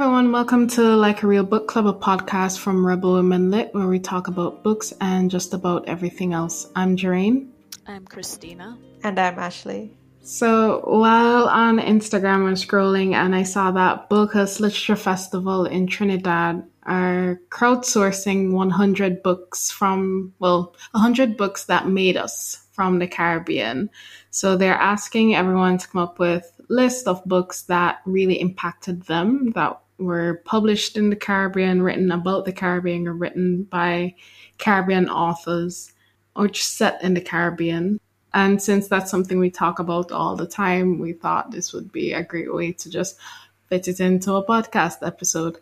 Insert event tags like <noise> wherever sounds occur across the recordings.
everyone, welcome to Like a Real Book Club, a podcast from Rebel Women Lit, where we talk about books and just about everything else. I'm Jherane. I'm Christina. And I'm Ashley. So while on Instagram I was scrolling and I saw that Bocas Literature Festival in Trinidad are crowdsourcing 100 books from, well, 100 books that made us from the Caribbean. So they're asking everyone to come up with list of books that really impacted them, that were published in the Caribbean, written about the Caribbean, or written by Caribbean authors, or just set in the Caribbean. And since that's something we talk about all the time, we thought this would be a great way to just fit it into a podcast episode.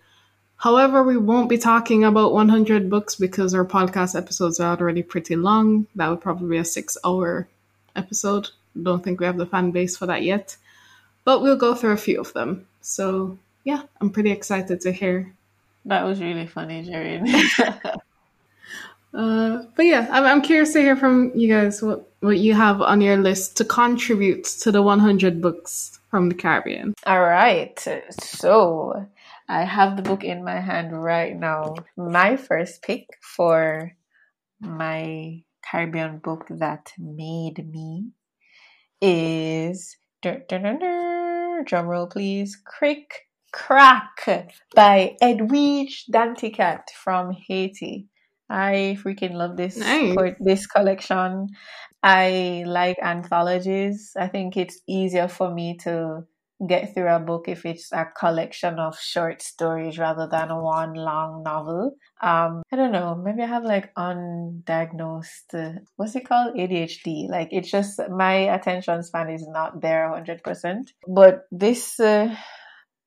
However, we won't be talking about 100 books because our podcast episodes are already pretty long. That would probably be a six hour episode. Don't think we have the fan base for that yet. But we'll go through a few of them. So, yeah, I'm pretty excited to hear. That was really funny, Jerry. <laughs> uh, but yeah, I'm, I'm curious to hear from you guys what, what you have on your list to contribute to the 100 books from the Caribbean. All right. So, I have the book in my hand right now. My first pick for my Caribbean book that made me is drum roll please Krik Krak by Edwidge Danticat from Haiti. I freaking love this nice. this collection. I like anthologies. I think it's easier for me to get through a book if it's a collection of short stories rather than one long novel. Um, I don't know. Maybe I have like undiagnosed, uh, what's it called? ADHD. Like it's just my attention span is not there 100%. But this uh,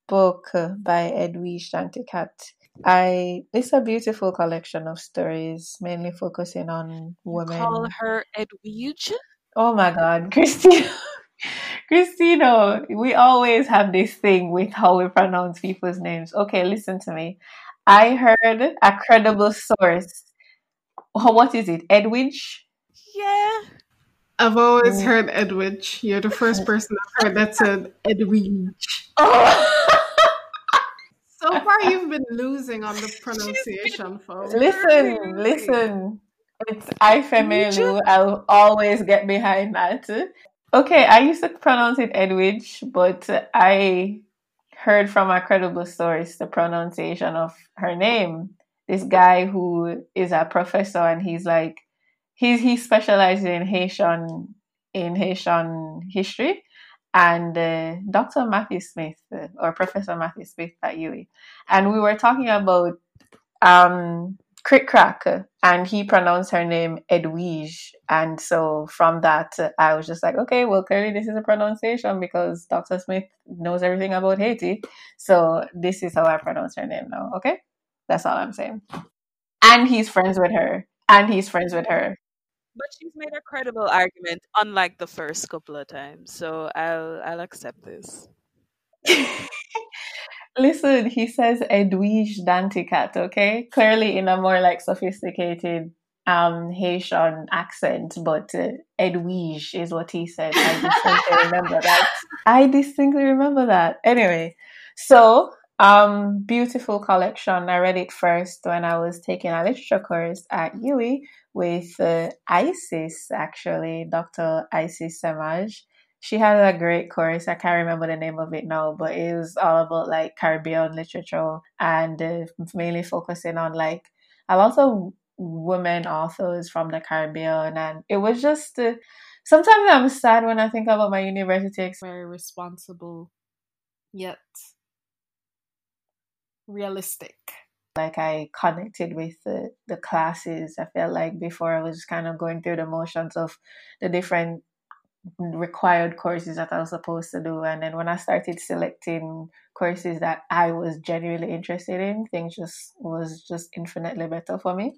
book by Edwidge Danticat, I it's a beautiful collection of stories, mainly focusing on women. You call her Edwidge? Oh my God, <laughs> Christina, Christina, we always have this thing with how we pronounce people's names. Okay, listen to me. I heard a credible source. What is it? Edwidge? Yeah. I've always mm. heard Edwidge. You're the first <laughs> person I've heard that said Edwidge. Oh. <laughs> so far, you've been losing on the <laughs> pronunciation, folks. Listen, listen. It's Ifemelu. I'll always get behind that. Okay, I used to pronounce it Edwidge, but I heard from a credible source the pronunciation of her name. This guy who is a professor and he's like he's he specializes in Haitian in Haitian history and uh, Dr. Matthew Smith uh, or Professor Matthew Smith at UWI. And we were talking about um Krak, and he pronounced her name Edwige. And so from that, I was just like, okay, well, clearly this is a pronunciation because Dr. Smith knows everything about Haiti. So this is how I pronounce her name now. Okay, that's all I'm saying. And he's friends with her, and he's friends with her. But she's made a credible argument, unlike the first couple of times. So I'll I'll accept this. <laughs> Listen, he says Edwige Danticat, okay? Clearly in a more like sophisticated um Haitian accent, but uh, Edwige is what he said. I distinctly <laughs> remember that. I distinctly remember that. Anyway, so um beautiful collection. I read it first when I was taking a literature course at UWI with uh, Isis, actually, Dr. Isis Semaj she had a great course. I can't remember the name of it now, but it was all about like Caribbean literature and uh, mainly focusing on like a lot of women authors from the Caribbean. And it was just, uh, sometimes I'm sad when I think about my university. Very responsible, yet realistic. Like I connected with the, the classes. I felt like before I was kind of going through the motions of the different required courses that I was supposed to do. And then when I started selecting courses that I was genuinely interested in, things just was just infinitely better for me.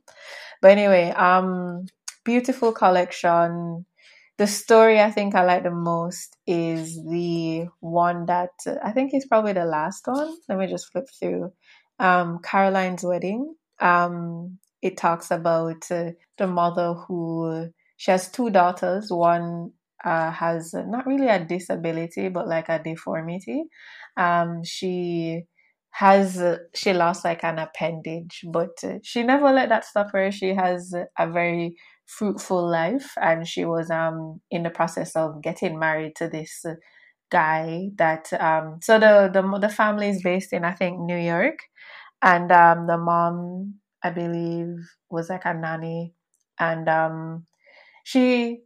But anyway, um, beautiful collection. The story I think I like the most is the one that I think is probably the last one. Let me just flip through. Um, Caroline's wedding. Um, it talks about uh, the mother who she has two daughters. One uh, has not really a disability, but like a deformity. Um, she has uh, she lost like an appendage, but uh, she never let that stop her. She has a very fruitful life, and she was um in the process of getting married to this guy. That um so the the the family is based in I think New York, and um the mom I believe was like a nanny, and um she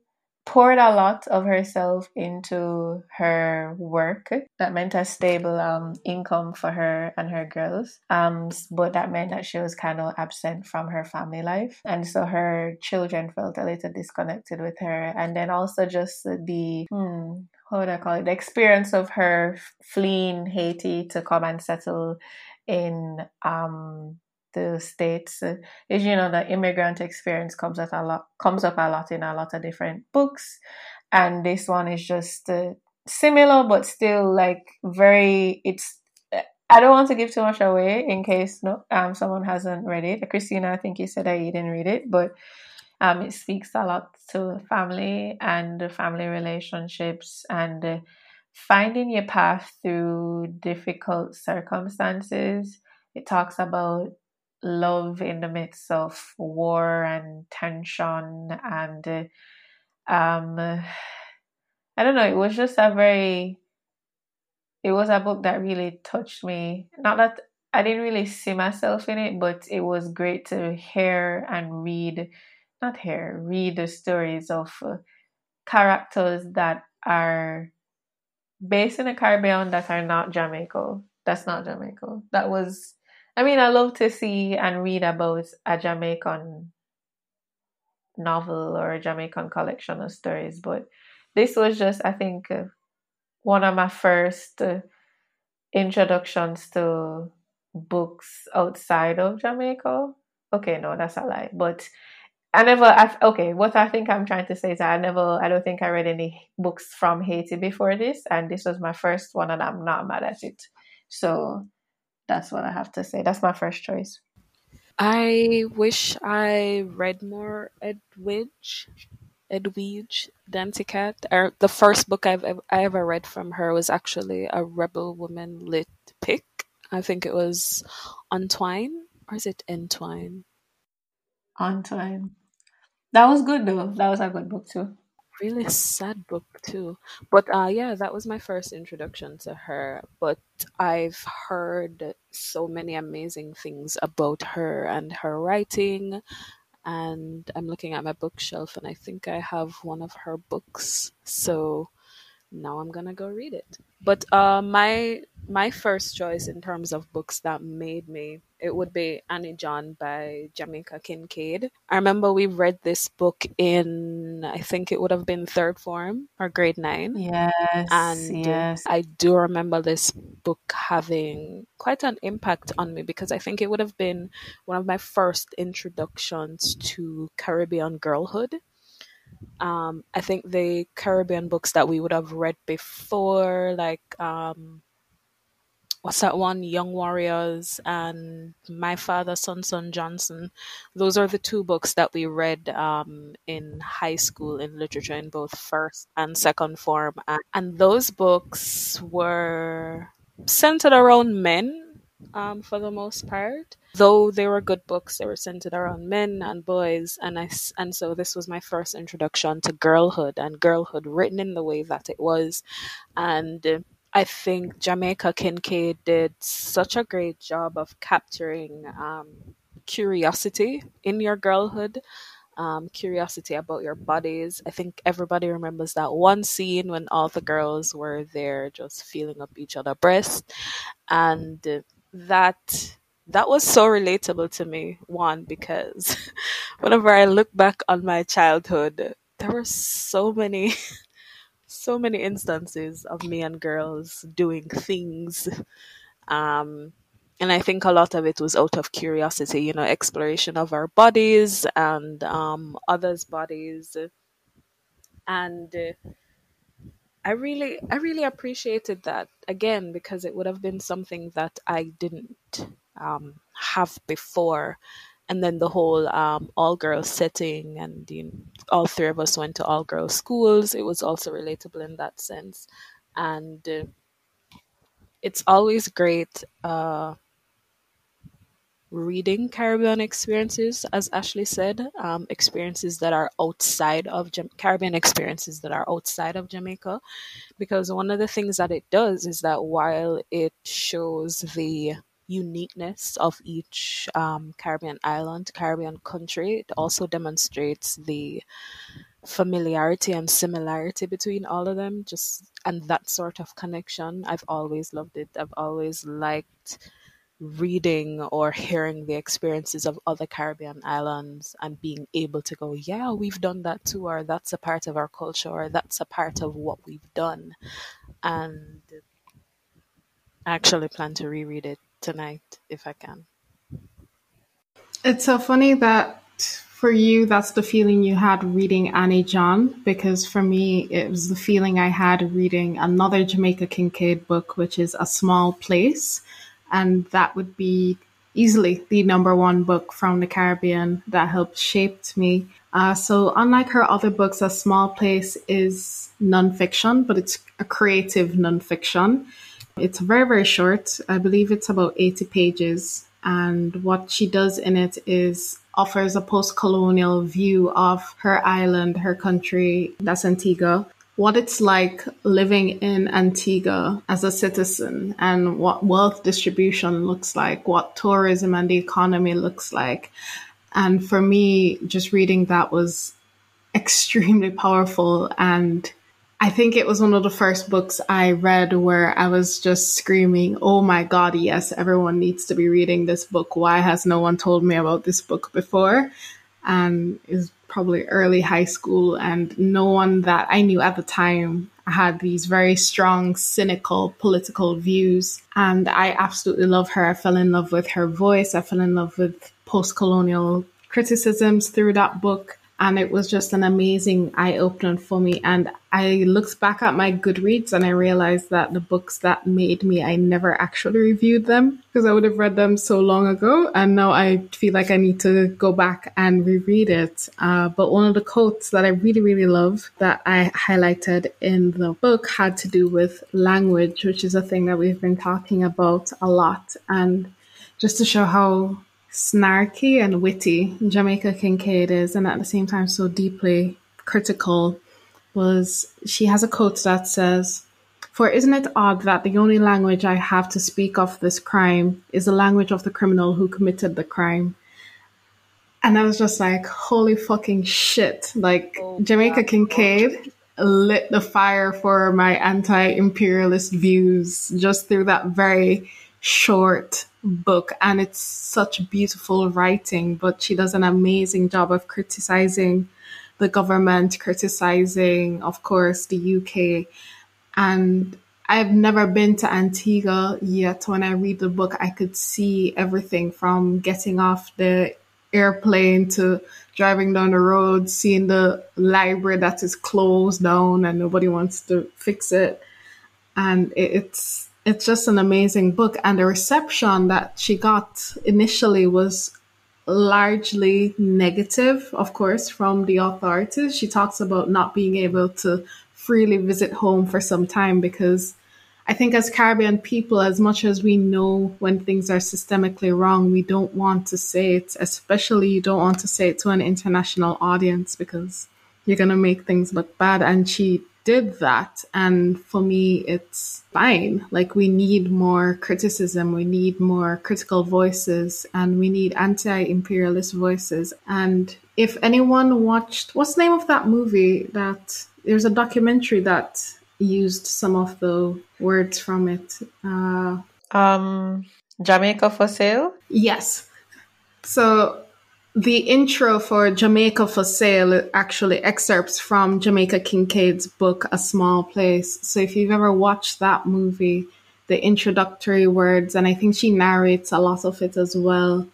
poured a lot of herself into her work. That meant a stable um, income for her and her girls. Um, but that meant that she was kind of absent from her family life. And so her children felt a little disconnected with her. And then also just the, hmm, how would I call it? The experience of her fleeing Haiti to come and settle in um, the states is you know the immigrant experience comes up a lot comes up a lot in a lot of different books and this one is just uh, similar but still like very it's I don't want to give too much away in case no um someone hasn't read it. Christina, I think you said that you didn't read it, but um it speaks a lot to family and family relationships and uh, finding your path through difficult circumstances. It talks about love in the midst of war and tension and um I don't know, it was just a very it was a book that really touched me. Not that I didn't really see myself in it, but it was great to hear and read, not hear, read the stories of uh, characters that are based in the Caribbean that are not Jamaica. That's not Jamaica. That was I mean, I love to see and read about a Jamaican novel or a Jamaican collection of stories, but this was just, I think, uh, one of my first uh, introductions to books outside of Jamaica. Okay, no, that's a lie. But I never, I, okay, what I think I'm trying to say is I never, I don't think I read any books from Haiti before this, and this was my first one, and I'm not mad at it. So that's what I have to say. That's my first choice. I wish I read more Edwidge, Edwidge Danticat. The first book I've I ever read from her was actually a Rebel Woman lit pick. I think it was Untwine, or is it Entwine? Untwine. That was good though. That was a good book too really sad book too. But uh, yeah, that was my first introduction to her. But I've heard so many amazing things about her and her writing. And I'm looking at my bookshelf, and I think I have one of her books. So now I'm gonna go read it. But uh, my my first choice in terms of books that made me it would be Annie John by Jamaica Kincaid. I remember we read this book in I think it would have been third form or grade nine. Yes. And yes. I do remember this book having quite an impact on me because I think it would have been one of my first introductions to Caribbean girlhood. Um, I think the Caribbean books that we would have read before, like um, what's that one? Young Warriors and My Father, Sun-Sun Johnson. Those are the two books that we read um, in high school in literature in both first and second form. And those books were centered around men um, for the most part. Though they were good books, they were centered around men and boys, and I and so this was my first introduction to girlhood and girlhood written in the way that it was, and I think Jamaica Kincaid did such a great job of capturing um, curiosity in your girlhood, um, curiosity about your bodies. I think everybody remembers that one scene when all the girls were there just feeling up each other breasts, and that that was so relatable to me. One because <laughs> whenever I look back on my childhood, there were so many, <laughs> so many instances of me and girls doing things. Um, and I think a lot of it was out of curiosity, you know, exploration of our bodies and um, others' bodies. And uh, I really, I really appreciated that again because it would have been something that I didn't um, have before, and then the whole um, all girls setting, and you know, all three of us went to all girls schools. It was also relatable in that sense, and uh, it's always great uh, reading Caribbean experiences, as Ashley said, um, experiences that are outside of Jam- Caribbean experiences that are outside of Jamaica, because one of the things that it does is that while it shows the uniqueness of each um, Caribbean island, Caribbean country, it also demonstrates the familiarity and similarity between all of them. Just and that sort of connection, I've always loved it. I've always liked reading or hearing the experiences of other Caribbean islands and being able to go, yeah, we've done that too, or that's a part of our culture, or that's a part of what we've done. And I actually plan to reread it tonight if I can. It's so funny that for you, that's the feeling you had reading Annie John, because for me, it was the feeling I had reading another Jamaica Kincaid book, which is A Small Place and that would be easily the number one book from the Caribbean that helped shaped me. Uh, so unlike her other books, A Small Place is nonfiction, but it's a creative nonfiction. It's very, very short. I believe it's about 80 pages. And what she does in it is offers a post colonial view of her island, her country, that's Antigua, what it's like living in Antigua as a citizen and what wealth distribution looks like, what tourism and the economy looks like. And for me, just reading that was <laughs> extremely powerful. And I think it was one of the first books I read where I was just screaming, Oh my God, yes, everyone needs to be reading this book. Why has no one told me about this book before? And is probably early high school, and no one that I knew at the time had these very strong, cynical political views. And I absolutely love her. I fell in love with her voice. I fell in love with post colonial criticisms through that book and it was just an amazing eye opener for me. And I looked back at my Goodreads and I realized that the books that made me, I never actually reviewed them because I would have read them so long ago. And now I feel like I need to go back and reread it. Uh, but one of the quotes that I really, really love that I highlighted in the book had to do with language, which is a thing that we've been talking about a lot. And just to show how snarky and witty Jamaica Kincaid is, and at the same time so deeply critical, was she has a quote that says, For isn't it odd that the only language I have to speak of this crime is the language of the criminal who committed the crime? And I was just like, holy fucking shit. Like, oh, Jamaica Kincaid lit the fire for my anti imperialist views just through that very short book and it's such beautiful writing but she does an amazing job of criticizing the government criticizing of course the UK and I've never been to Antigua yet. When I read the book I could see everything from getting off the airplane to driving down the road seeing the library that is closed down and nobody wants to fix it. And it's it's just an amazing book. And the reception that she got initially was largely negative, of course, from the authorities. She talks about not being able to freely visit home for some time because I think as Caribbean people, as much as we know when things are systemically wrong, we don't want to say it, especially you don't want to say it to an international audience because you're going to make things look bad. And she did that. And for me, it's fine. Like, we need more criticism, we need more critical voices, and we need anti imperialist voices. And if anyone watched, what's the name of that movie that there's a documentary that used some of the words from it? Uh, um, Jamaica for Sale? Yes. So the intro for Jamaica for Sale actually excerpts from Jamaica Kincaid's book, A Small Place. So if you've ever watched that movie, the introductory words, and I think she narrates a lot of it as well,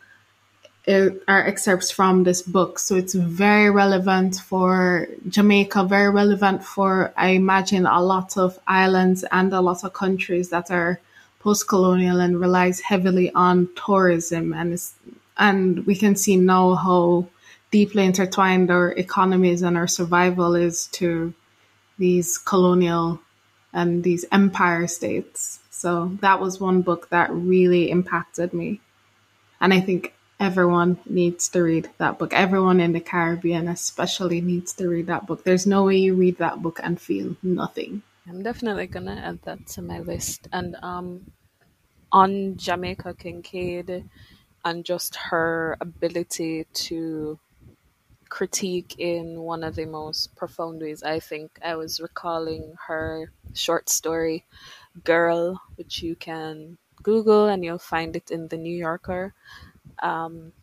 it are excerpts from this book. So it's very relevant for Jamaica, very relevant for, I imagine, a lot of islands and a lot of countries that are post colonial and relies heavily on tourism. And it's and we can see now how deeply intertwined our economies and our survival is to these colonial and these empire states. So that was one book that really impacted me. And I think everyone needs to read that book. Everyone in the Caribbean, especially, needs to read that book. There's no way you read that book and feel nothing. I'm definitely gonna add that to my list. And um, on Jamaica Kincaid and just her ability to critique in one of the most profound ways. I think I was recalling her short story, Girl, which you can Google and you'll find it in the New Yorker. Um,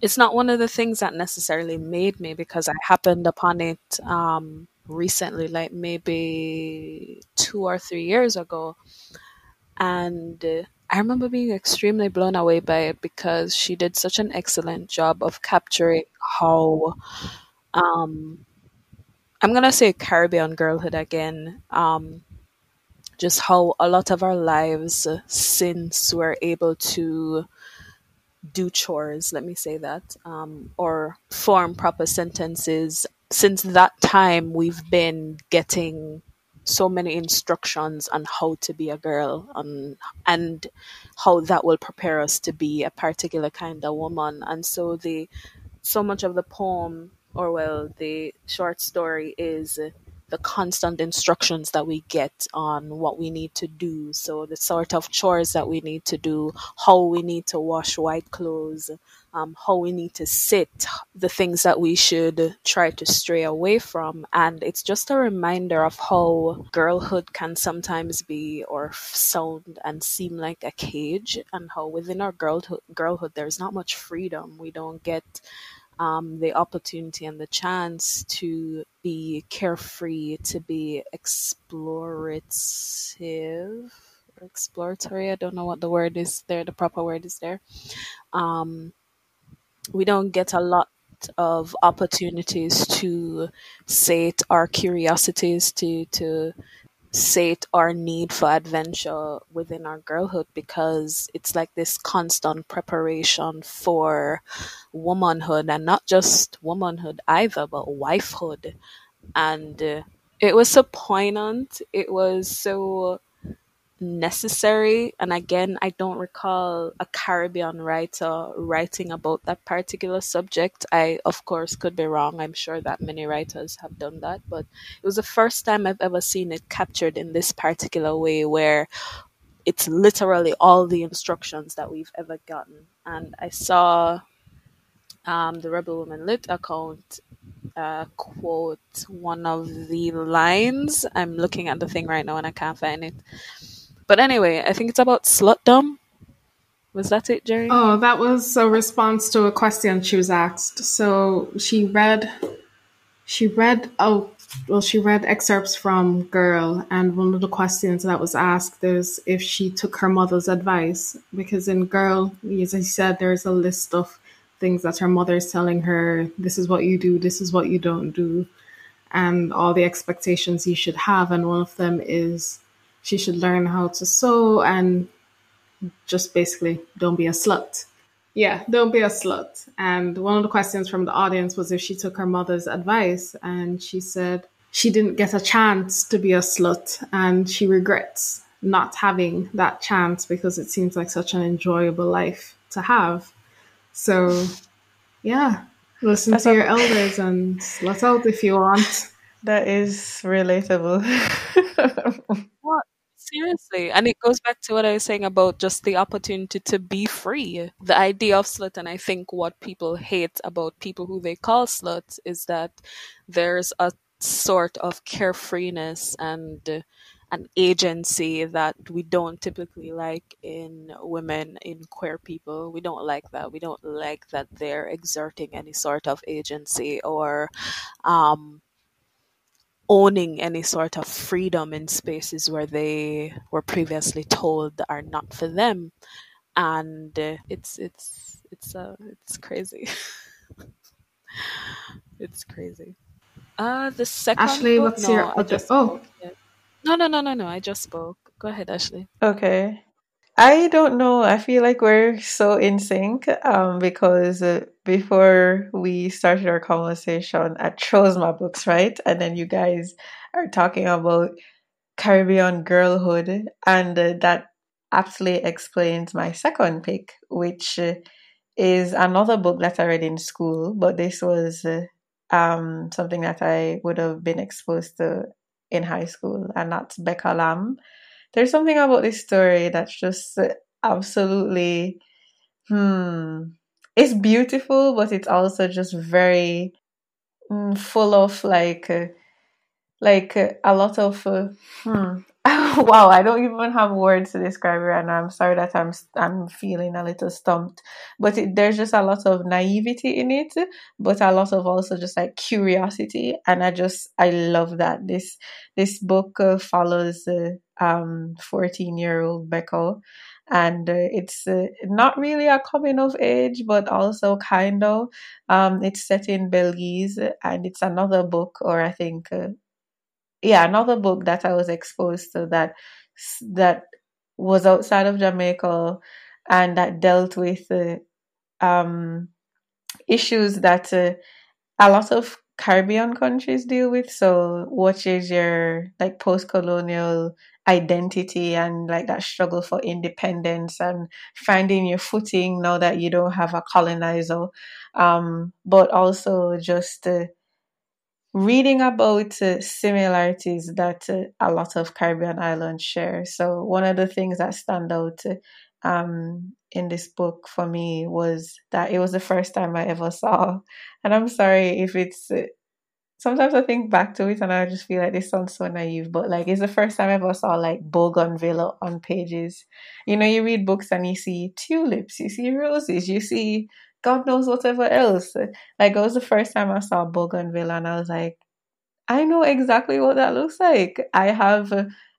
it's not one of the things that necessarily made me because I happened upon it um, recently, like maybe two or three years ago. And I remember being extremely blown away by it because she did such an excellent job of capturing how, um, I'm to say Caribbean girlhood again, um, just how a lot of our lives since we're able to do chores, let me say that, um, or form proper sentences. Since that time, we've been getting so many instructions on how to be a girl and and how that will prepare us to be a particular kind of woman. And so the so much of the poem, or well, the short story is the constant instructions that we get on what we need to do. So the sort of chores that we need to do, how we need to wash white clothes, um, how we need to sit, the things that we should try to stray away from. And it's just a reminder of how girlhood can sometimes be or sound and seem like a cage, and how within our girlhood, girlhood there's not much freedom. We don't get um, the opportunity and the chance to be carefree, to be explorative or exploratory. I don't know what the word is there, the proper word is there. Um, we don't get a lot of opportunities to sate our curiosities, to to sate our need for adventure within our girlhood because it's like this constant preparation for womanhood and not just womanhood either, but wifehood. And uh, it was so poignant. It was so necessary. And again, I don't recall a Caribbean writer writing about that particular subject. I, of course, could be wrong. I'm sure that many writers have done that, but it was the first time I've ever seen it captured in this particular way where it's literally all the instructions that we've ever gotten. And I saw um, the Rebel Woman Lit account uh, quote one of the lines. I'm looking at the thing right now and I can't find it but anyway, I think it's about slutdom. Was that it, Jerry? Oh, that was a response to a question she was asked. So she read, she read, oh, well, she read excerpts from Girl, and one of the questions that was asked is if she took her mother's advice. Because in Girl, as I said, there's a list of things that her mother is telling her this is what you do, this is what you don't do, and all the expectations you should have. And one of them is she should learn how to sew and just basically don't be a slut. Yeah, don't be a slut. And one of the questions from the audience was if she took her mother's advice, and she said she didn't get a chance to be a slut and she regrets not having that chance because it seems like such an enjoyable life to have. So, yeah, listen That's to a- your elders and slut out if you want. <laughs> That is relatable. <laughs> what? Seriously. And it goes back to what I was saying about just the opportunity to be free. The idea of slut, and I think what people hate about people who they call sluts is that there's a sort of carefreeness and an agency that we don't typically like in women, in queer people. We don't like that. We don't like that they're exerting any sort of agency or um, owning any sort of freedom in spaces where they were previously told are not for them. And uh, it's it's it's uh it's crazy. <laughs> It's crazy. Uh the second ashley book, what's no, your other oh. no no no no no i just spoke. Go ahead ashley. Okay. I don't know. I feel like we're so in sync um, because uh, before we started our conversation, I chose my books, right? And then you guys are talking about Caribbean girlhood, and uh, that aptly explains my second pick, which uh, is another book that I read in school, but this was uh, um, something that I would have been exposed to in high school, and that's Beka Lamb. There's something about this story that's just absolutely, hmm, it's beautiful, but it's also just very mm, full of like, uh, like uh, a lot of, uh, hmm, <laughs> wow, I don't even have words to describe it right now. I'm sorry that I'm I'm feeling a little stumped, but it, there's just a lot of naivety in it, but a lot of also just like curiosity, and I just I love that. This this book uh, follows uh, um 14 year old Beka, and uh, it's uh, not really a coming of age, but also kind of. Um, it's set in Belize, and it's another book, or I think uh, yeah, another book that I was exposed to that that was outside of Jamaica and that dealt with uh, um, issues that uh, a lot of Caribbean countries deal with. So, what is your like post colonial identity and like that struggle for independence and finding your footing now that you don't have a colonizer? Um, but also just uh, reading about uh, similarities that uh, a lot of Caribbean islands share. So one of the things that stand out um, in this book for me was that it was the first time I ever saw, and I'm sorry if it's. Sometimes I think back to it and I just feel like this sounds so naive, but like it's the first time I ever saw like bougainvillea on pages. You know, you read books and you see tulips, you see roses, you see God knows whatever else. Like it was the first time I saw bougainvillea and I was like, I know exactly what that looks like. I have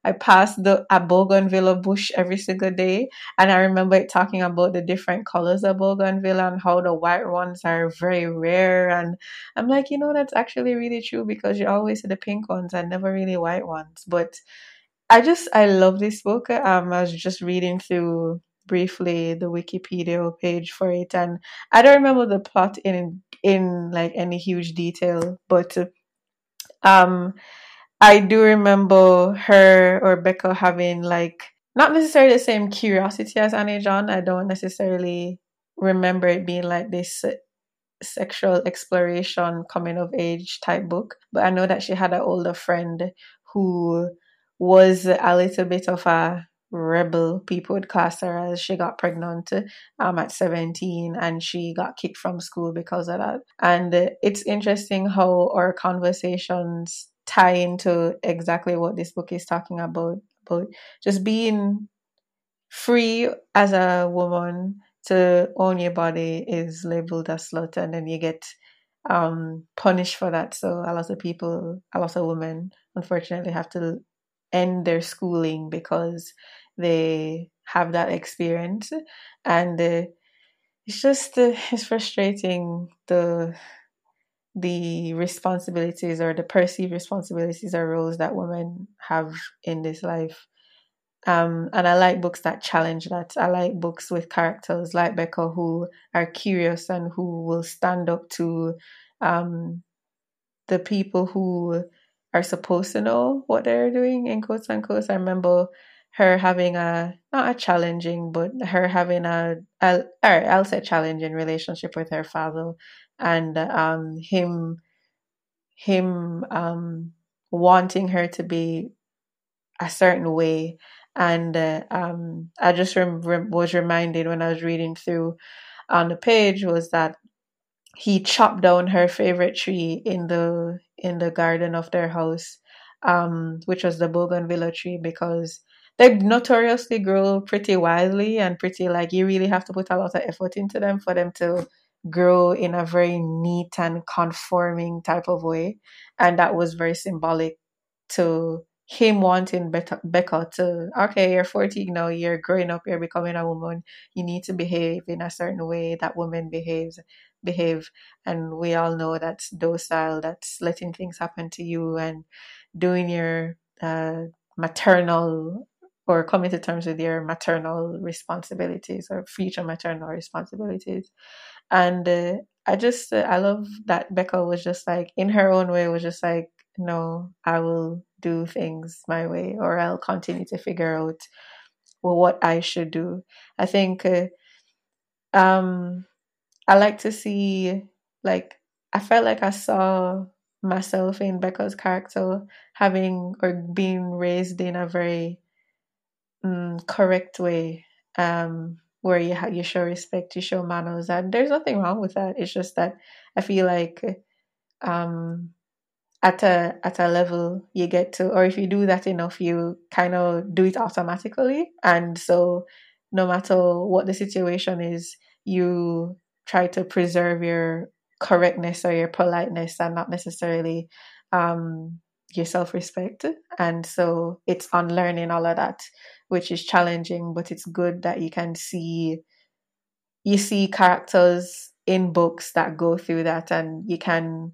I pass the a bougainvillea bush every single day, and I remember it talking about the different colors of bougainvillea and how the white ones are very rare. And I'm like, you know, that's actually really true because you always see the pink ones and never really white ones. But I just I love this book. Um, I was just reading through briefly the Wikipedia page for it, and I don't remember the plot in in like any huge detail, but um, I do remember her or Beka having like not necessarily the same curiosity as Annie John. I don't necessarily remember it being like this sexual exploration coming of age type book, but I know that she had an older friend who was a little bit of a rebel people would class her as. She got pregnant um, at 17 and she got kicked from school because of that. And it's interesting how our conversations tie into exactly what this book is talking about about just being free as a woman to own your body is labeled as slut and then you get um, punished for that. So a lot of people a lot of women unfortunately have to end their schooling because they have that experience. And uh, it's just uh, it's frustrating the the responsibilities or the perceived responsibilities or roles that women have in this life um, and I like books that challenge that. I like books with characters like Beka who are curious and who will stand up to um, the people who are supposed to know what they're doing in quotes and quotes. I remember her having a not a challenging, but her having a, a or I'll say challenging relationship with her father, and um him him um wanting her to be a certain way, and uh, um I just rem- rem- was reminded when I was reading through on the page was that he chopped down her favorite tree in the in the garden of their house, um, which was the bougainvillea tree because they notoriously grow pretty wildly and pretty like you really have to put a lot of effort into them for them to grow in a very neat and conforming type of way. And that was very symbolic to him wanting Beka to, okay, you're 14 now, you're growing up, you're becoming a woman, you need to behave in a certain way that women behaves behave and we all know that's docile that's letting things happen to you and doing your uh, maternal or coming to terms with your maternal responsibilities or future maternal responsibilities. And uh, I just, uh, I love that Beka was just like, in her own way, was just like, no, I will do things my way or I'll continue to figure out well, what I should do. I think uh, um, I like to see, like, I felt like I saw myself in Beka's character having or being raised in a very um, correct way. Um, where you you show respect, you show manners, and there's nothing wrong with that. It's just that I feel like um, at a at a level you get to, or if you do that enough, you kind of do it automatically, and so no matter what the situation is, you try to preserve your correctness or your politeness, and not necessarily um, your self respect. And so it's unlearning all of that which is challenging, but it's good that you can see you see characters in books that go through that and you can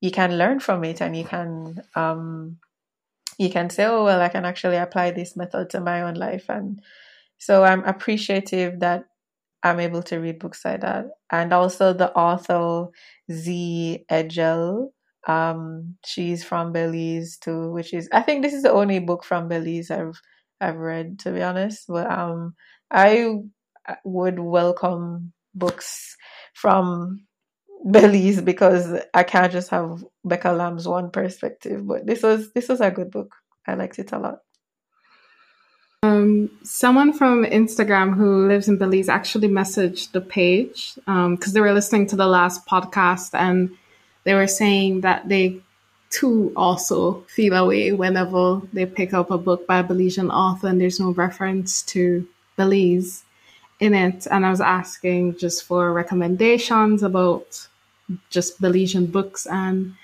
you can learn from it and you can um you can say, Oh well I can actually apply this method to my own life and so I'm appreciative that I'm able to read books like that. And also the author Zee Edgell. Um, she's from Belize too, which is I think this is the only book from Belize I've I've read, to be honest. But um, I would welcome books from Belize because I can't just have Beka Lamb's one perspective. But this was this was a good book. I liked it a lot. Um, someone from Instagram who lives in Belize actually messaged the page because um, they were listening to the last podcast and they were saying that they too also feel away whenever they pick up a book by a Belizean author and there's no reference to Belize in it. And I was asking just for recommendations about just Belizean books and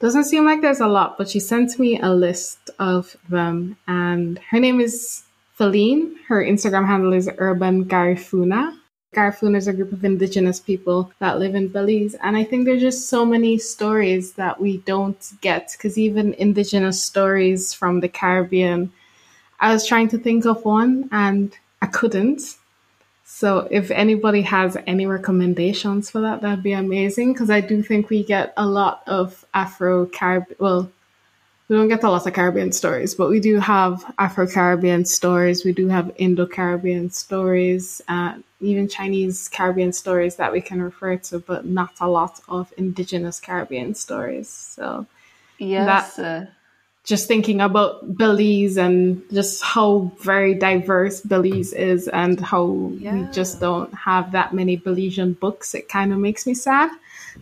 doesn't seem like there's a lot, but she sent me a list of them and her name is Feline. Her Instagram handle is Urban Garifuna. Garifuna is a group of indigenous people that live in Belize. And I think there's just so many stories that we don't get because even indigenous stories from the Caribbean, I was trying to think of one and I couldn't. So if anybody has any recommendations for that, that'd be amazing because I do think we get a lot of Afro Caribbean, well, we don't get a lot of Caribbean stories, but we do have Afro Caribbean stories. We do have Indo Caribbean stories, uh, even Chinese Caribbean stories that we can refer to, but not a lot of Indigenous Caribbean stories. So, yes. That, uh, just thinking about Belize and just how very diverse Belize is and how yeah. we just don't have that many Belizean books, it kind of makes me sad.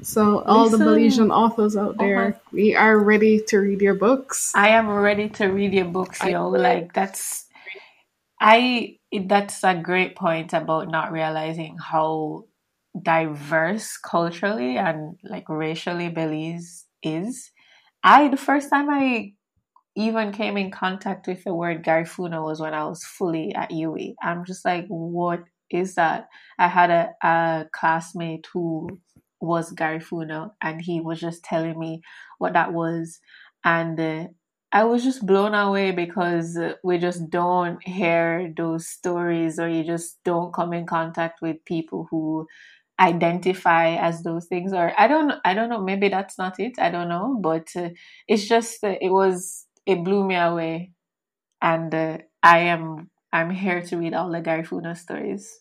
So, all the Belizean authors out oh there, oh we are ready to read your books. I am ready to read your books, yo. like that's, I that's a great point about not realizing how diverse culturally and like racially Belize is. I the first time I even came in contact with the word Garifuna was when I was fully at UWI. I'm just like, what is that? I had a, a classmate who was Garifuna, and he was just telling me what that was, and uh, I was just blown away because we just don't hear those stories, or you just don't come in contact with people who identify as those things. Or i don't i don't know maybe that's not it i don't know but uh, it's just uh, it was it blew me away. And uh, i am i'm here to read all the garifuna stories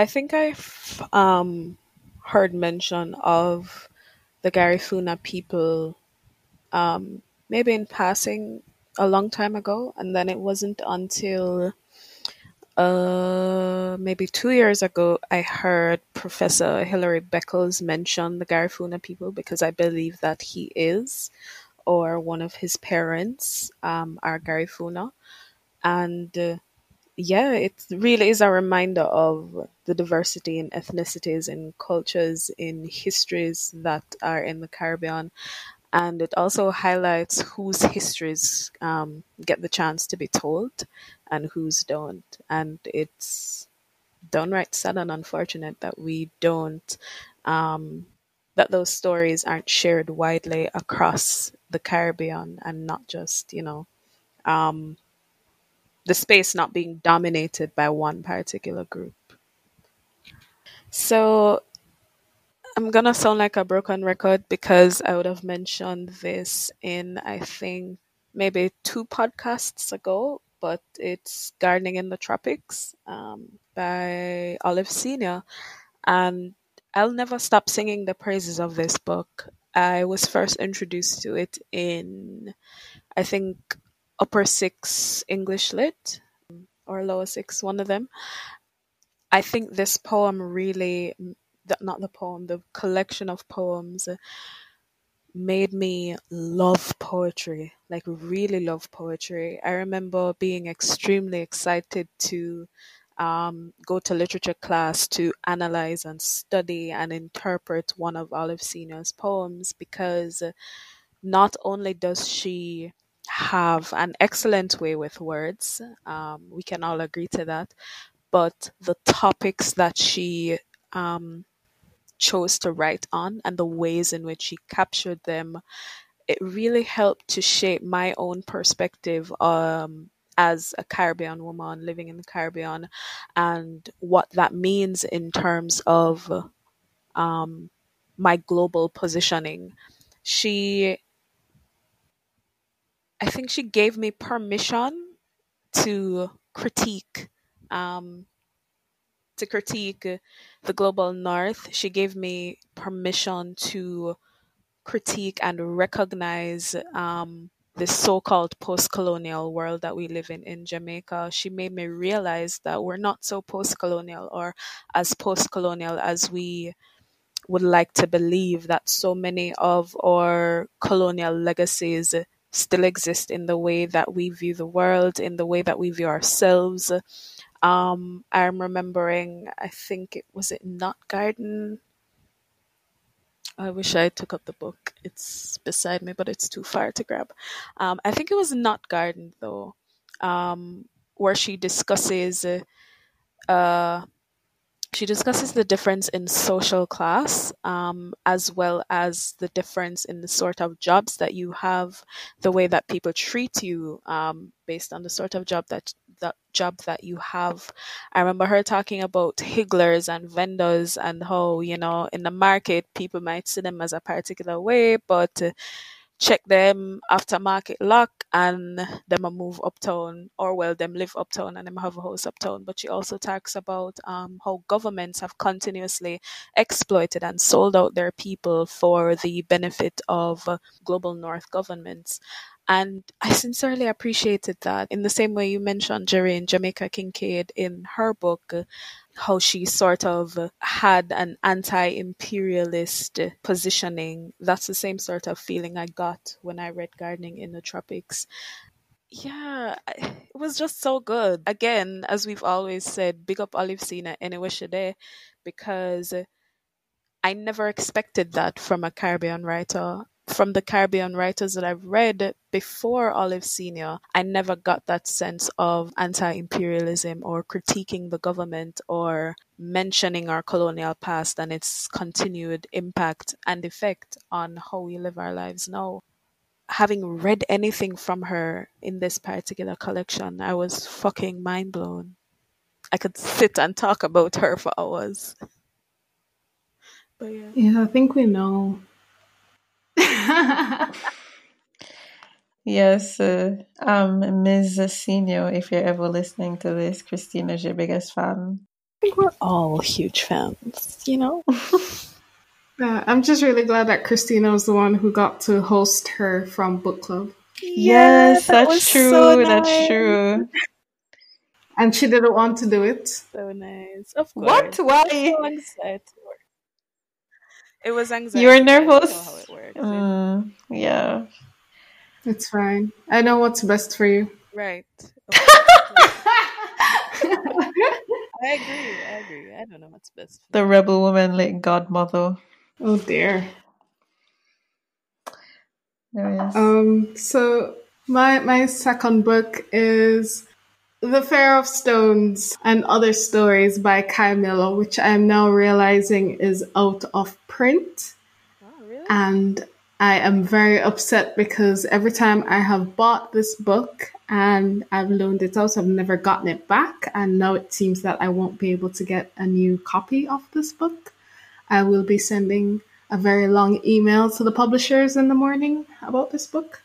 I think I've um, heard mention of the Garifuna people um, maybe in passing a long time ago, and then it wasn't until uh, maybe two years ago I heard Professor Hilary Beckles mention the Garifuna people because I believe that he is or one of his parents um, are Garifuna, and uh, yeah, it really is a reminder of the diversity in ethnicities, in cultures, in histories that are in the Caribbean. And it also highlights whose histories um, get the chance to be told and whose don't. And it's downright sad and unfortunate that we don't, um, that those stories aren't shared widely across the Caribbean and not just, you know, um, the space not being dominated by one particular group. So I'm gonna sound like a broken record because I would have mentioned this in I think maybe two podcasts ago, but it's Gardening in the Tropics um, by Olive Senior, and I'll never stop singing the praises of this book. I was first introduced to it in, I think, upper six English lit or lower six, one of them. I think this poem really, not the poem, the collection of poems made me love poetry, like really love poetry. I remember being extremely excited to um, go to literature class to analyze and study and interpret one of Olive Senior's poems because not only does she have an excellent way with words, um, we can all agree to that, but the topics that she um, chose to write on and the ways in which she captured them, it really helped to shape my own perspective um, as a Caribbean woman living in the Caribbean and what that means in terms of um, my global positioning. She, I think she gave me permission to critique um, to critique the global north. She gave me permission to critique and recognize um, the so-called post-colonial world that we live in in Jamaica. She made me realize that we're not so post-colonial or as post-colonial as we would like to believe that so many of our colonial legacies still exist in the way that we view the world, in the way that we view ourselves, um, I'm remembering, I think it was it Knot Garden. I wish I took up the book. It's beside me, but it's too far to grab. Um, I think it was Knot Garden though, um, where she discusses uh, she discusses the difference in social class, um, as well as the difference in the sort of jobs that you have, the way that people treat you um, based on the sort of job that job that you have. I remember her talking about higglers and vendors and how you know in the market people might see them as a particular way, but check them after market lock and them a move uptown or well them live uptown and them have a house uptown but she also talks about um, how governments have continuously exploited and sold out their people for the benefit of global north governments and I sincerely appreciated that. In the same way you mentioned Jerry and Jamaica Kincaid in her book, how she sort of had an anti-imperialist positioning. That's the same sort of feeling I got when I read Gardening in the Tropics. Yeah, it was just so good. Again, as we've always said, big up Olive Senior anyway today because I never expected that from a Caribbean writer from the Caribbean writers that I've read before Olive Senior, I never got that sense of anti imperialism or critiquing the government or mentioning our colonial past and its continued impact and effect on how we live our lives now. Having read anything from her in this particular collection, I was fucking mind blown. I could sit and talk about her for hours. But yeah. Yeah, I think we know yes, uh, um, Ms. Senior, if you're ever listening to this, Christina's your biggest fan. I think we're all huge fans, you know? yeah, <laughs> I'm just really glad that Christina was the one who got to host her from book club. Yes, that that's true. So nice. That's true. And she didn't want to do it. So nice. Of course. What? Why? It was anxiety. You were nervous. how it works. Mm, yeah. It's fine. I know what's best for you. Right. <laughs> I agree. I agree. I don't know what's best. the rebel woman, like godmother. Oh dear. There Um. So my my second book is the Fear of Stones and Other Stories by Kei Miller, which I'm now realizing is out of print. Oh, really? And I am very upset because every time I have bought this book and I've loaned it out, I've never gotten it back. And now it seems that I won't be able to get a new copy of this book. I will be sending a very long email to the publishers in the morning about this book.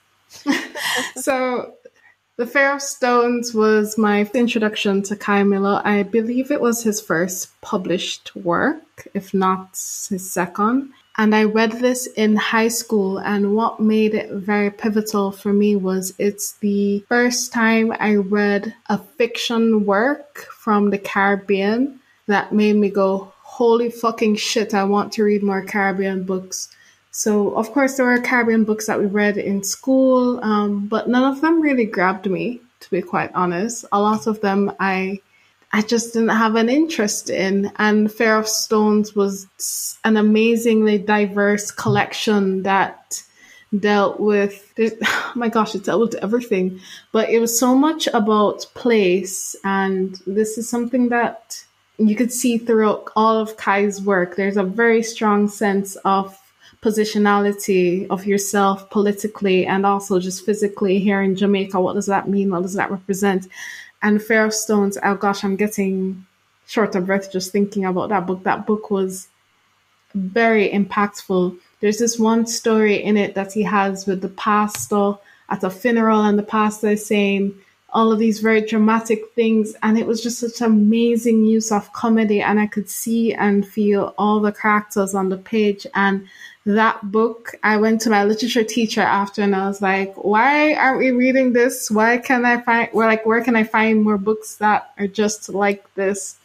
<laughs> so, The Fear of Stones was my introduction to Kei Miller. I believe it was his first published work, if not his second. And I read this in high school, and what made it very pivotal for me was it's the first time I read a fiction work from the Caribbean that made me go, holy fucking shit, I want to read more Caribbean books. So, of course, there were Caribbean books that we read in school, um, but none of them really grabbed me, to be quite honest. A lot of them I I just didn't have an interest in. And Fear of Stones was an amazingly diverse collection that dealt with, oh <sighs> my gosh, it dealt with everything. But it was so much about place. And this is something that you could see throughout all of Kei's work. There's a very strong sense of positionality of yourself politically and also just physically here in Jamaica. What does that mean? What does that represent? and Fear of Stones. Oh gosh, I'm getting short of breath just thinking about that book. That book was very impactful. There's this one story in it that he has with the pastor at a funeral, and the pastor is saying all of these very dramatic things, and it was just such amazing use of comedy, and I could see and feel all the characters on the page, and that book, I went to my literature teacher after and I was like, why aren't we reading this? Why can I find, where like, where can I find more books that are just like this?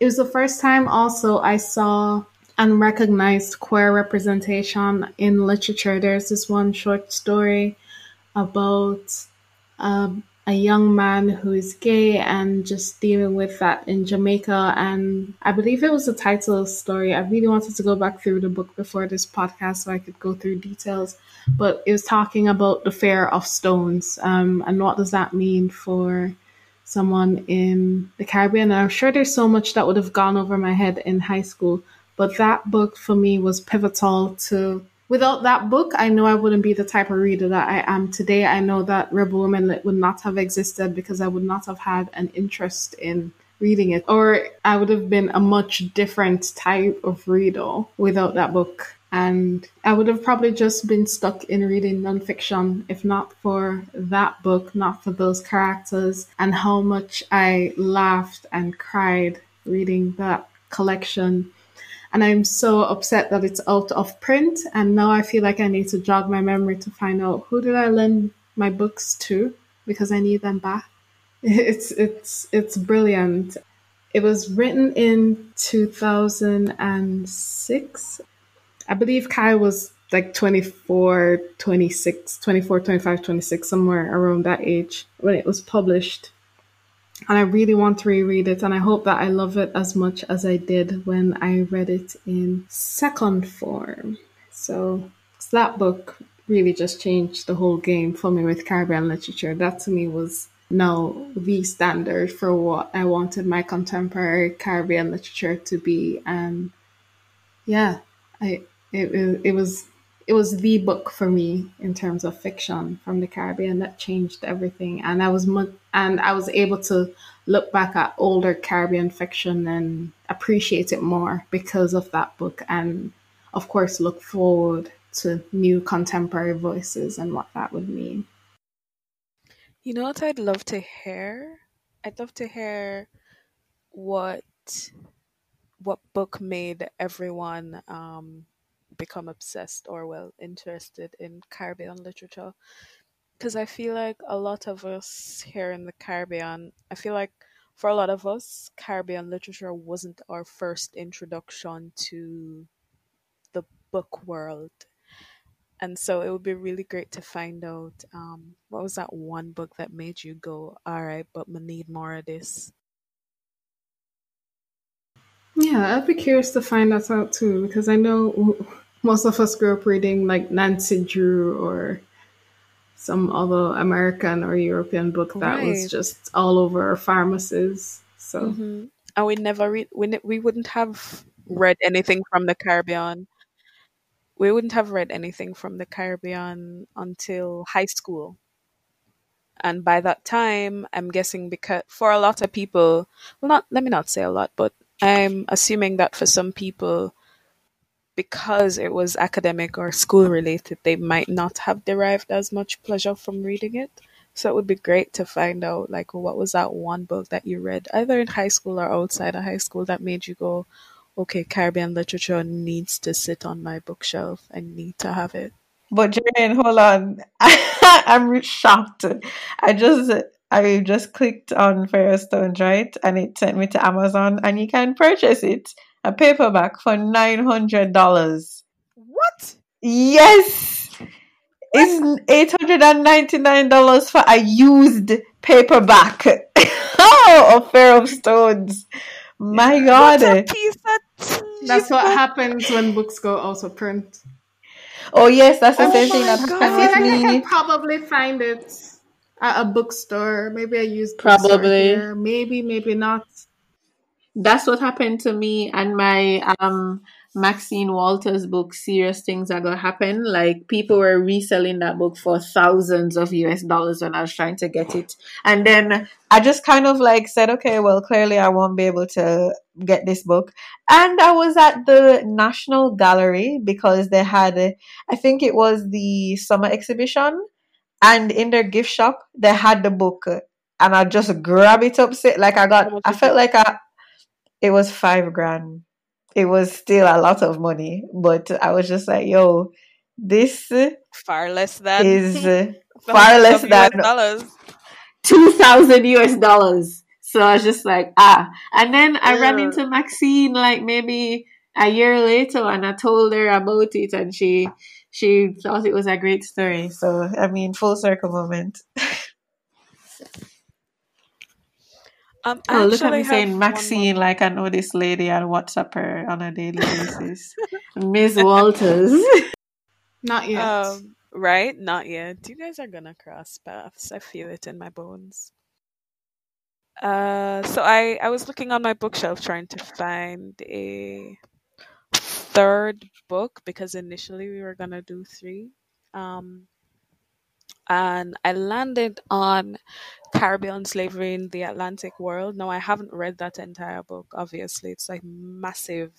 It was the first time also I saw unrecognized queer representation in literature. There's this one short story about um, a young man who is gay and just dealing with that in Jamaica. And I believe it was the title story. I really wanted to go back through the book before this podcast so I could go through details. But it was talking about the Fear of Stones um, and what does that mean for someone in the Caribbean. And I'm sure there's so much that would have gone over my head in high school. But that book for me was pivotal to without that book, I know I wouldn't be the type of reader that I am today. I know that Rebel Women would not have existed because I would not have had an interest in reading it, or I would have been a much different type of reader without that book. And I would have probably just been stuck in reading nonfiction if not for that book, not for those characters, and how much I laughed and cried reading that collection and I'm so upset that it's out of print. And now I feel like I need to jog my memory to find out who did I lend my books to because I need them back. <laughs> It's it's it's brilliant. It was written in 2006. I believe Kei was like 24, 26, 24, 25, 26, somewhere around that age when it was published and I really want to reread it, and I hope that I love it as much as I did when I read it in second form. So, so that book really just changed the whole game for me with Caribbean literature. That to me was now the standard for what I wanted my contemporary Caribbean literature to be, and yeah, I it it was it was the book for me in terms of fiction from the Caribbean that changed everything. And I was and I was able to look back at older Caribbean fiction and appreciate it more because of that book. And of course, look forward to new contemporary voices and what that would mean. You know what I'd love to hear? I'd love to hear what what book made everyone um, become obsessed or well interested in Caribbean literature because I feel like a lot of us here in the Caribbean, I feel like for a lot of us, Caribbean literature wasn't our first introduction to the book world. And so it would be really great to find out um, what was that one book that made you go, all right, but we need more of this. Yeah, I'd be curious to find that out too because I know most of us grew up reading like Nancy Drew or some other American or European book that right. was just all over pharmacies. So, mm-hmm. and we never read. We ne- we wouldn't have read anything from the Caribbean. We wouldn't have read anything from the Caribbean until high school. And by that time, I'm guessing because for a lot of people, well, not let me not say a lot, but I'm assuming that for some people, because it was academic or school related, they might not have derived as much pleasure from reading it. So it would be great to find out, like, what was that one book that you read, either in high school or outside of high school, that made you go, okay, Caribbean literature needs to sit on my bookshelf. I need to have it. But Jane, hold on. <laughs> I'm shocked. I just I just clicked on Fear of Stones, right? And it sent me to Amazon and you can purchase it, a paperback for nine hundred dollars. What? Yes. It's eight hundred and ninety nine dollars for a used paperback. <laughs> oh, of Fear of Stones. My God. That's what happens when books go out of print. Oh yes, that's the oh same thing that happened I feel like me. I can probably find it at a bookstore. Maybe I use probably. Maybe, maybe not. That's what happened to me and my um Maxine Walters book, Serious Things Are Gonna Happen. Like people were reselling that book for thousands of US dollars when I was trying to get it. And then I just kind of like said, okay, well, clearly I won't be able to get this book. And I was at the National Gallery because they had, I think it was the summer exhibition. And in their gift shop, they had the book. And I just grab it up. Like I got, I felt like I, it was five grand it was still a lot of money, but I was just like, yo, this far less than is <laughs> far less than dollars. two thousand US dollars. So I was just like, ah. And then I yeah. ran into Maxine like maybe a year later and I told her about it and she she thought it was a great story. So I mean full circle moment. <laughs> Um, oh, look at me saying Maxine, like I know this lady on WhatsApp her on a daily basis. <laughs> Miss Walters. <laughs> Not yet. Um, right? Not yet. You guys are gonna cross paths. I feel it in my bones. Uh, so I I was looking on my bookshelf trying to find a third book because initially we were gonna do three. Um, and I landed on Caribbean slavery in the Atlantic world. Now, I haven't read that entire book, obviously. It's like massive.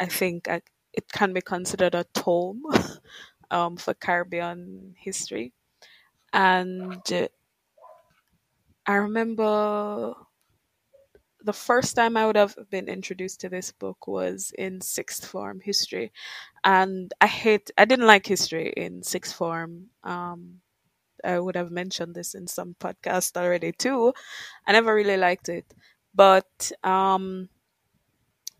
I think I, it can be considered a tome <laughs> um, for Caribbean history. And uh, I remember the first time I would have been introduced to this book was in sixth form history, and I hate I didn't like history in sixth form. Um, I would have mentioned this in some podcast already too. I never really liked it, but um,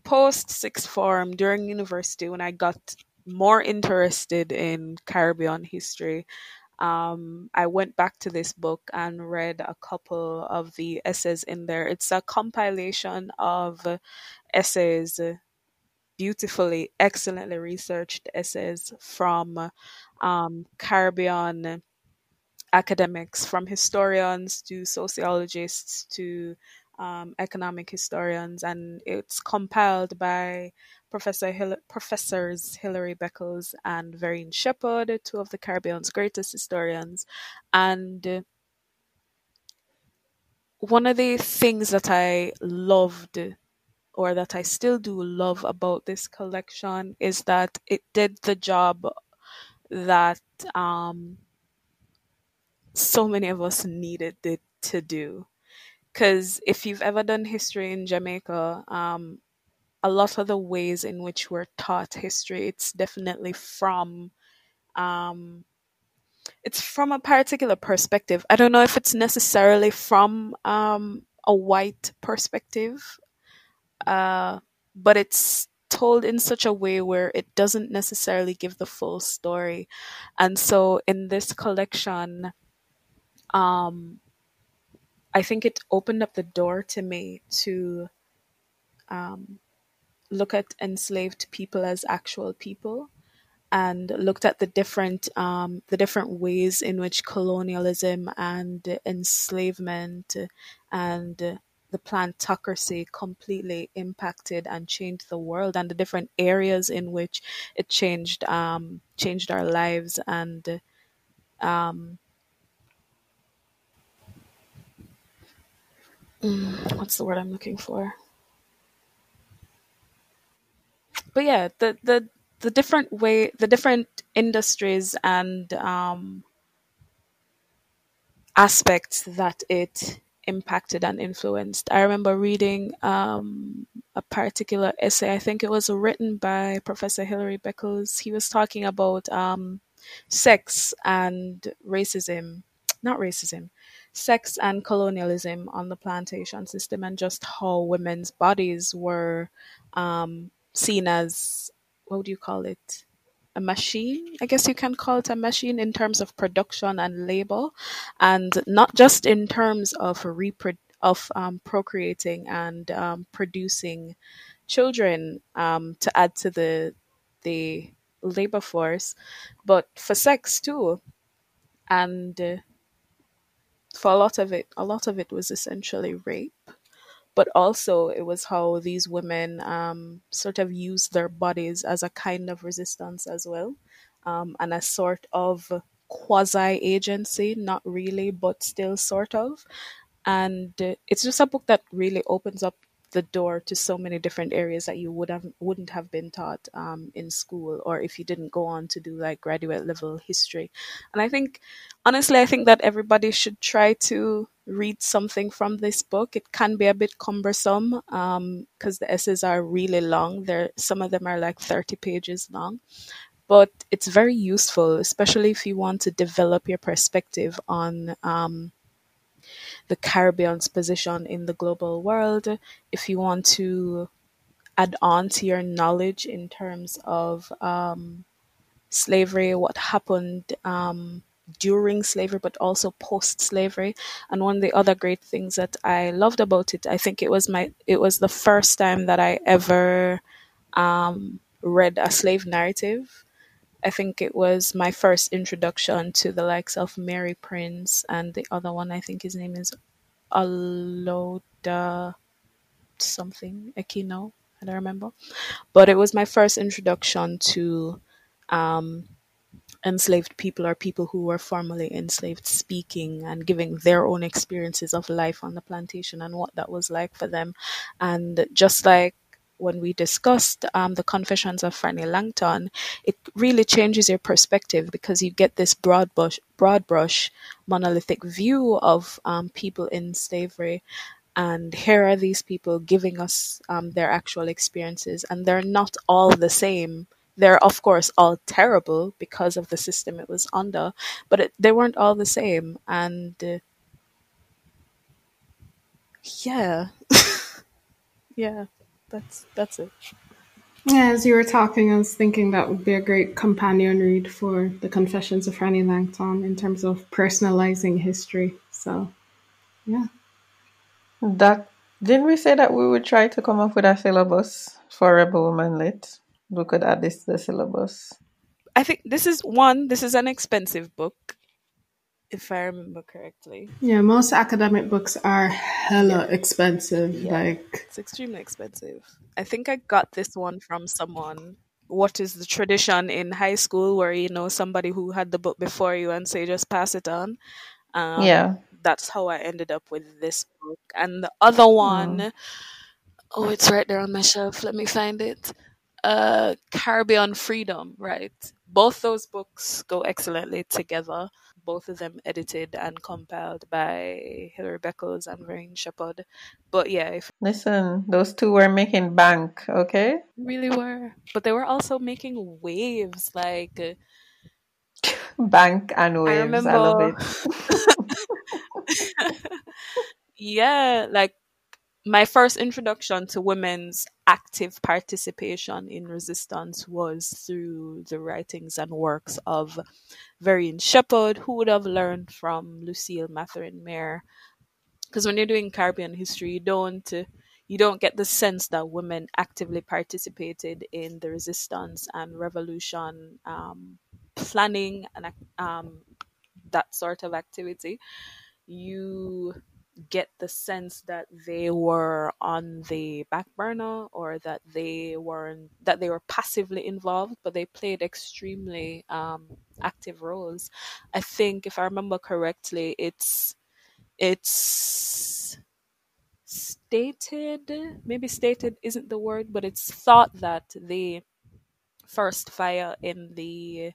post sixth form during university when I got more interested in Caribbean history, um, I went back to this book and read a couple of the essays in there. It's a compilation of essays, beautifully, excellently researched essays from um, Caribbean academics, from historians to sociologists to um, economic historians, and it's compiled by Professor Hil- Professors Hilary Beckles and Verene Shepherd, two of the Caribbean's greatest historians. And one of the things that I loved, or that I still do love about this collection, is that it did the job that um, so many of us needed it to do. Because if you've ever done history in Jamaica, um, a lot of the ways in which we're taught history, it's definitely from um, it's from a particular perspective. I don't know if it's necessarily from um, a white perspective, uh, but it's told in such a way where it doesn't necessarily give the full story. And so in this collection, um, I think it opened up the door to me to um, look at enslaved people as actual people and looked at the different um, the different ways in which colonialism and enslavement and the plantocracy completely impacted and changed the world and the different areas in which it changed um, changed our lives and um, Mm, what's the word I'm looking for? but yeah, the the the different way, the different industries and um, aspects that it impacted and influenced. I remember reading um, a particular essay. I think it was written by Professor Hilary Beckles. He was talking about um, sex and racism, not racism, sex and colonialism on the plantation system, and just how women's bodies were um, seen as what do you call it? a machine, I guess you can call it a machine in terms of production and labor, and not just in terms of repro- of um, procreating and um, producing children um, to add to the the labor force, but for sex too, and uh, for a lot of it, a lot of it was essentially rape but also it was how these women um, sort of used their bodies as a kind of resistance as well, um, and a sort of quasi agency, not really, but still sort of. And uh, it's just a book that really opens up the door to so many different areas that you would have wouldn't have been taught um, in school or if you didn't go on to do like graduate level history. And i think honestly i think that everybody should try to read something from this book. It can be a bit cumbersome because um, the essays are really long. There some of them are like 30 pages long. But it's very useful especially if you want to develop your perspective on um, the Caribbean's position in the global world, if you want to add on to your knowledge in terms of um, slavery, what happened um, during slavery, but also post slavery. And one of the other great things that I loved about it, I think it was my it was the first time that I ever um, read a slave narrative. I think it was my first introduction to the likes of Mary Prince and the other one. I think his name is Olaudah something Equiano. I don't remember, but it was my first introduction to um, enslaved people or people who were formerly enslaved speaking and giving their own experiences of life on the plantation and what that was like for them. And just like when we discussed um, the Confessions of Frannie Langton, it really changes your perspective because you get this broad brush, broad brush, monolithic view of um, people in slavery. And here are these people giving us um, their actual experiences, and they're not all the same. They're, of course, all terrible because of the system it was under, but it, they weren't all the same. And uh, yeah, <laughs> yeah that's that's it. Yeah, as you were talking, I was thinking that would be a great companion read for the Confessions of Frannie Langton in terms of personalizing history. So, yeah. That didn't we say that we would try to come up with a syllabus for Rebel Woman Lit? We could add this to the syllabus. I think this is one. This is an expensive book if I remember correctly. Yeah, most academic books are hella yeah. expensive. Yeah. Like it's extremely expensive. I think I got this one from someone. What is the tradition in high school where you know somebody who had the book before you and say just pass it on? Um, yeah, that's how I ended up with this book. And the other one, mm. oh, it's right there on my shelf. Let me find it. Uh, Caribbean Freedom. Right, both those books go excellently together both of them edited and compiled by Hilary Beckles and Verene Shepherd. But yeah, if listen, those two were making bank, okay? Really were, but they were also making waves, like uh, bank and waves. I, remember... I love it. <laughs> <laughs> yeah, like my first introduction to women's active participation in resistance was through the writings and works of Verene Shepherd, who would have learned from Lucille Mathurin Mair. Because when you're doing Caribbean history, you don't you don't get the sense that women actively participated in the resistance and revolution um, planning and um, that sort of activity. You get the sense that they were on the back burner or that they weren't that they were passively involved but they played extremely um, active roles. I think if i remember correctly it's it's stated, maybe stated isn't the word, but it's thought that the first fire in the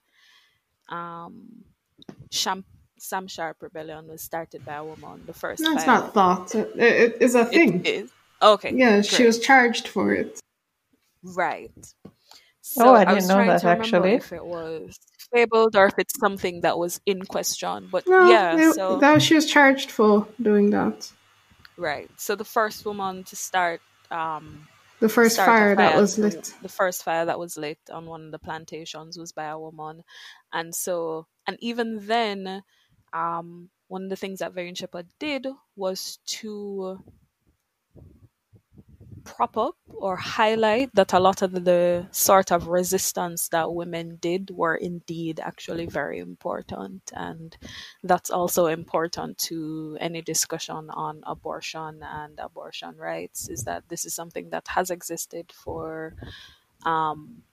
um, Sham- Sam Sharpe rebellion was started by a woman. The first. No, it's not thought. It, it is a thing. It is. Okay. yeah, great. she was charged for it. Right. Oh, I I didn't was know trying that, to actually. If it was fabled or if it's something that was in question, but No, yeah. it- So that she was charged for doing that. right. So the first woman to start um The first start a fire that was lit. The first fire that was lit on one of the plantations was by a woman, and so and even then, um, one of the things that Verene Shepherd did was to prop up or highlight that a lot of the sort of resistance that women did were indeed actually very important. And that's also important to any discussion on abortion and abortion rights is that this is something that has existed for um,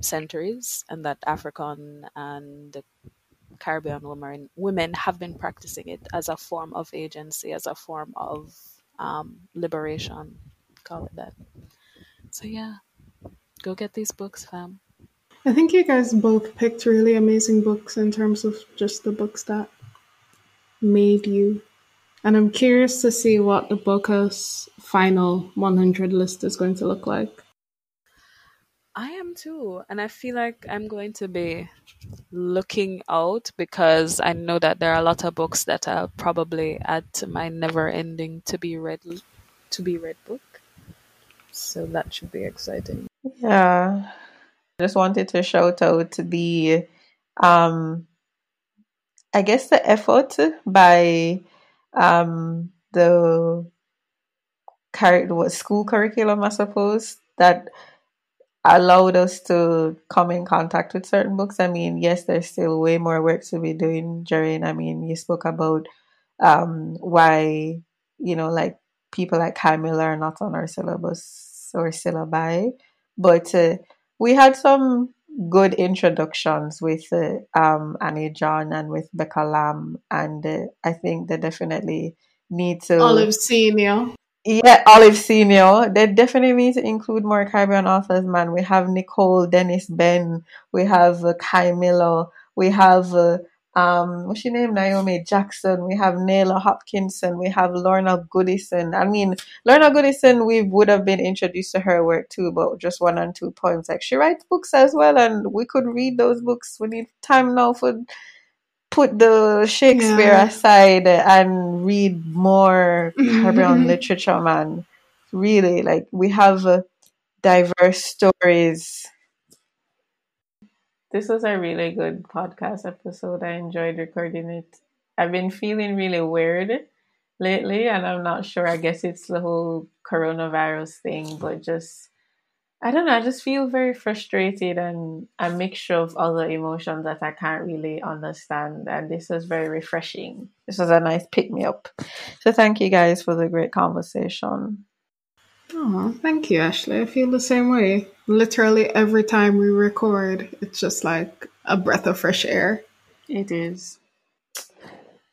centuries and that african and caribbean women women have been practicing it as a form of agency as a form of um, liberation call it that so yeah go get these books fam I think you guys both picked really amazing books in terms of just the books that made you. And I'm curious to see what the Booker's final 100 list is going to look like. I am too. And I feel like I'm going to be looking out because I know that there are a lot of books that I'll probably add to my never ending to be read to be read book. So that should be exciting. Yeah. Just wanted to shout out the um I guess the effort by um the cur- school curriculum I suppose that allowed us to come in contact with certain books. I mean, yes, there's still way more work to be doing, Jherane. I mean, you spoke about um why, you know, like people like Camilla are not on our syllabus or syllabi. But uh, we had some good introductions with uh, um, Annie John and with Beka Lamb, and uh, I think they definitely need to. Olive Senior. Yeah, Olive Senior. They definitely need to include more Caribbean authors, man. We have Nicole Dennis-Benn. We have uh, Kei Miller. We have uh, um, what's your name? Naomi Jackson. We have Naila Hopkinson. We have Lorna Goodison. I mean, Lorna Goodison, we would have been introduced to her work too, but just one and two points. Like she writes books as well, and we could read those books. We need time now for put the Shakespeare Yeah. aside and read more Caribbean Mhm. literature, man. Really, like we have uh, diverse stories. This was a really good podcast episode. I enjoyed recording it. I've been feeling really weird lately, and I'm not sure. I guess it's the whole coronavirus thing, but just I don't know. I just feel very frustrated and a mixture of other emotions that I can't really understand. And this was very refreshing. This was a nice pick me up. So thank you guys for the great conversation. Oh, thank you, Ashley. I feel the same way. Literally every time we record, it's just like a breath of fresh air. It is.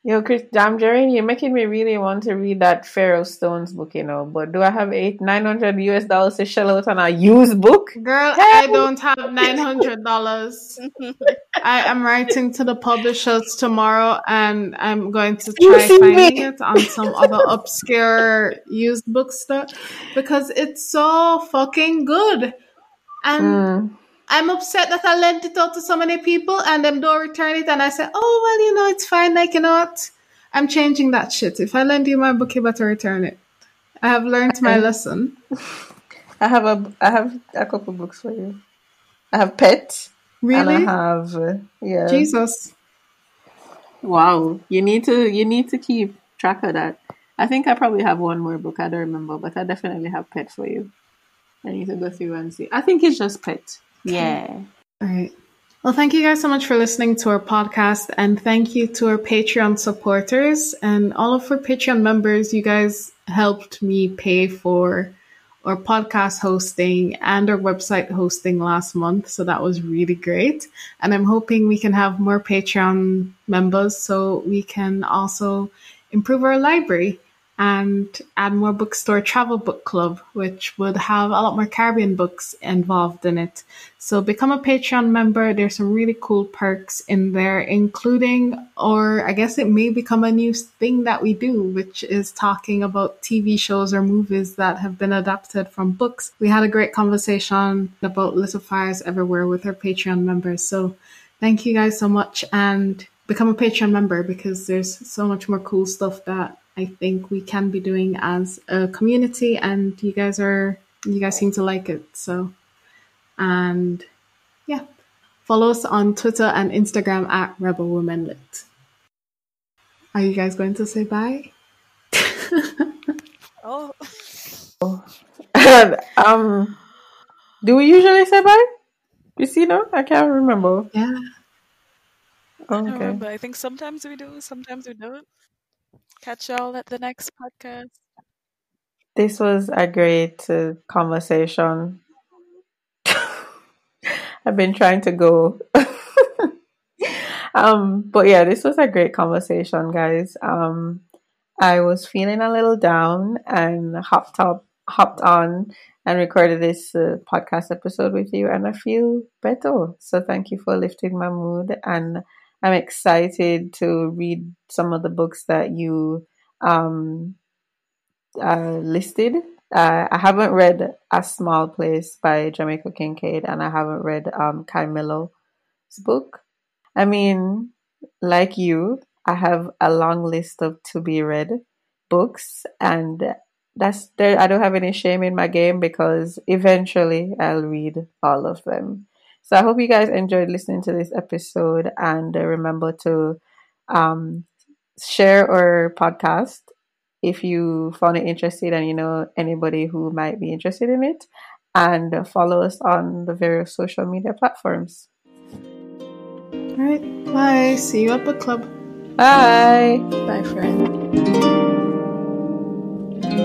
Yo, Chris, damn, Jherane, you're making me really want to read that Fear of Stones book, you know. But do I have eight, nine hundred US dollars to shell out on a used book? Girl, I don't have nine hundred dollars. <laughs> I am writing to the publishers tomorrow, and I'm going to try see me? finding it on some other obscure used bookstore because it's so fucking good. And Mm. I'm upset that I lent it out to so many people and them don't return it. And I say, oh, well, you know, it's fine. Like, you know what? I'm changing that shit. If I lend you my book, you better return it. I have learned my lesson. <laughs> I have a, I have a couple books for you. I have Pet, and I Really? have, uh, yeah. Jesus. Wow, you need to, you need to keep track of that. I think I probably have one more book. I don't remember, but I definitely have Pet for you. I need to go through and see. I think it's just Pet. Yeah. All right. Well, thank you guys so much for listening to our podcast. And thank you to our Patreon supporters and all of our Patreon members. You guys helped me pay for our podcast hosting and our website hosting last month. So that was really great. And I'm hoping we can have more Patreon members so we can also improve our library. And add more books to our travel book club, which would have a lot more Caribbean books involved in it. So become a Patreon member. There's some really cool perks in there, including, or I guess it may become a new thing that we do, which is talking about TV shows or movies that have been adapted from books. We had a great conversation about Little Fires Everywhere with our Patreon members. So thank you guys so much and become a Patreon member because there's so much more cool stuff that I think we can be doing as a community, and you guys are you guys seem to like it. So, and yeah, follow us on Twitter and Instagram at Rebel Women Lit. Are you guys going to say bye? <laughs> oh. <laughs> um, do we usually say bye? You see, no, I can't remember. Yeah. Oh, okay. I remember. I think sometimes we do, sometimes we don't. Catch y'all at the next podcast. This was a great uh, conversation. <laughs> I've been trying to go. <laughs> um, but yeah, this was a great conversation, guys. Um, I was feeling a little down and hopped up, hopped on and recorded this uh, podcast episode with you, and I feel better. So thank you for lifting my mood and I'm excited to read some of the books that you um, uh, listed. Uh, I haven't read A Small Place by Jamaica Kincaid, and I haven't read um, Camilo's book. I mean, like you, I have a long list of to be read books, and that's there. I don't have any shame in my game because eventually I'll read all of them. So I hope you guys enjoyed listening to this episode and uh, remember to um, share our podcast if you found it interesting and you know anybody who might be interested in it and follow us on the various social media platforms. All right. Bye. See you at book club. Bye. Bye, friend.